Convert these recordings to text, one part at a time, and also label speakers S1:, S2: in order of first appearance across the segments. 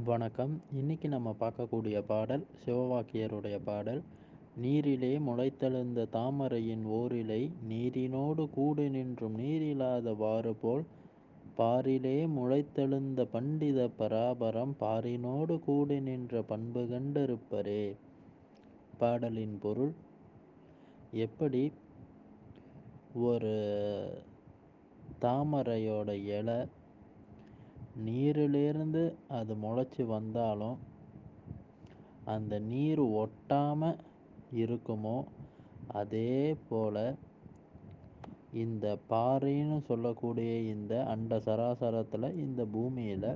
S1: வணக்கம். இன்னைக்கு நம்ம பார்க்கக்கூடிய பாடல் சிவவாக்கியருடைய பாடல் நீரிலே முளைத்தெழுந்த தாமரையின் ஓரிலை நீரினோடு கூடு நின்றும் நீரில்லாதவாறு போல் பாரிலே முளைத்தெழுந்த பண்டித பராபரம் பாரினோடு கூடு நின்ற பண்பு கண்டிருப்பரே. பாடலின் பொருள் எப்படி ஒரு தாமரையோட இலை நீரிலிருந்து அது முளைச்சி வந்தாலும் அந்த நீர் ஒட்டாமல் இருக்குமோ அதே போல் இந்த பாறைன்னு சொல்லக்கூடிய இந்த அண்ட சராசரத்தில் இந்த பூமியில்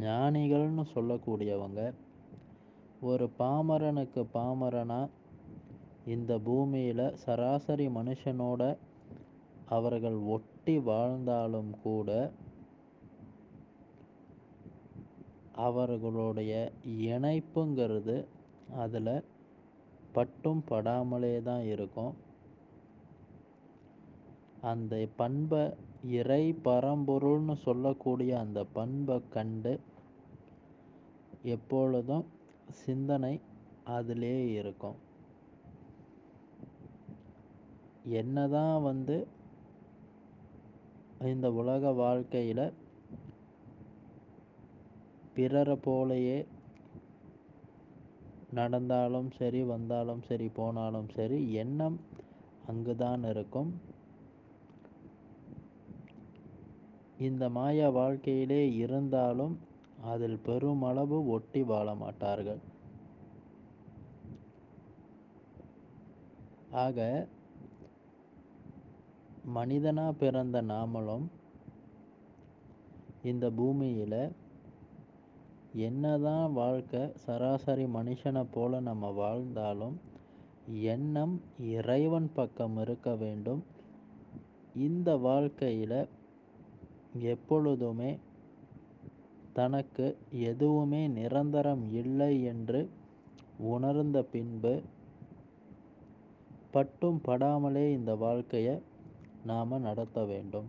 S1: ஞானிகள்னு சொல்லக்கூடியவங்க ஒரு பாமரனுக்கு பாமரனாக இந்த பூமியில் சராசரி மனுஷனோட அவர்கள் ஒட்டி வாழ்ந்தாலும் கூட அவர்களுடைய இணைப்புங்கிறது அதில் பட்டும் படாமலே தான் இருக்கும். அந்த பண்பை இறை பரம்பொருள்னு சொல்லக்கூடிய அந்த பண்பை கண்டு எப்பொழுதும் சிந்தனை அதிலே இருக்கும். என்னதான் வந்து இந்த உலக வாழ்க்கையில் பிறரை போலயே நடந்தாலும் சரி வந்தாலும் சரி போனாலும் சரி எண்ணம் அங்குதான் இருக்கும். இந்த மாய வாழ்க்கையிலே இருந்தாலும் அதில் பெருமளவு ஒட்டி வாழ மாட்டார்கள். ஆக மனிதனாக பிறந்த நாமளும் இந்த பூமியில் என்னதான் வாழ்க்கை சராசரி மனுஷனை போல நம்ம வாழ்ந்தாலும் எண்ணம் இறைவன் பக்கம் இருக்க வேண்டும். இந்த வாழ்க்கையில் எப்பொழுதுமே தனக்கு எதுவுமே நிரந்தரம் இல்லை என்று உணர்ந்த பின்பு பட்டும் படாமலே இந்த வாழ்க்கையை நாம் நடத்த வேண்டும்.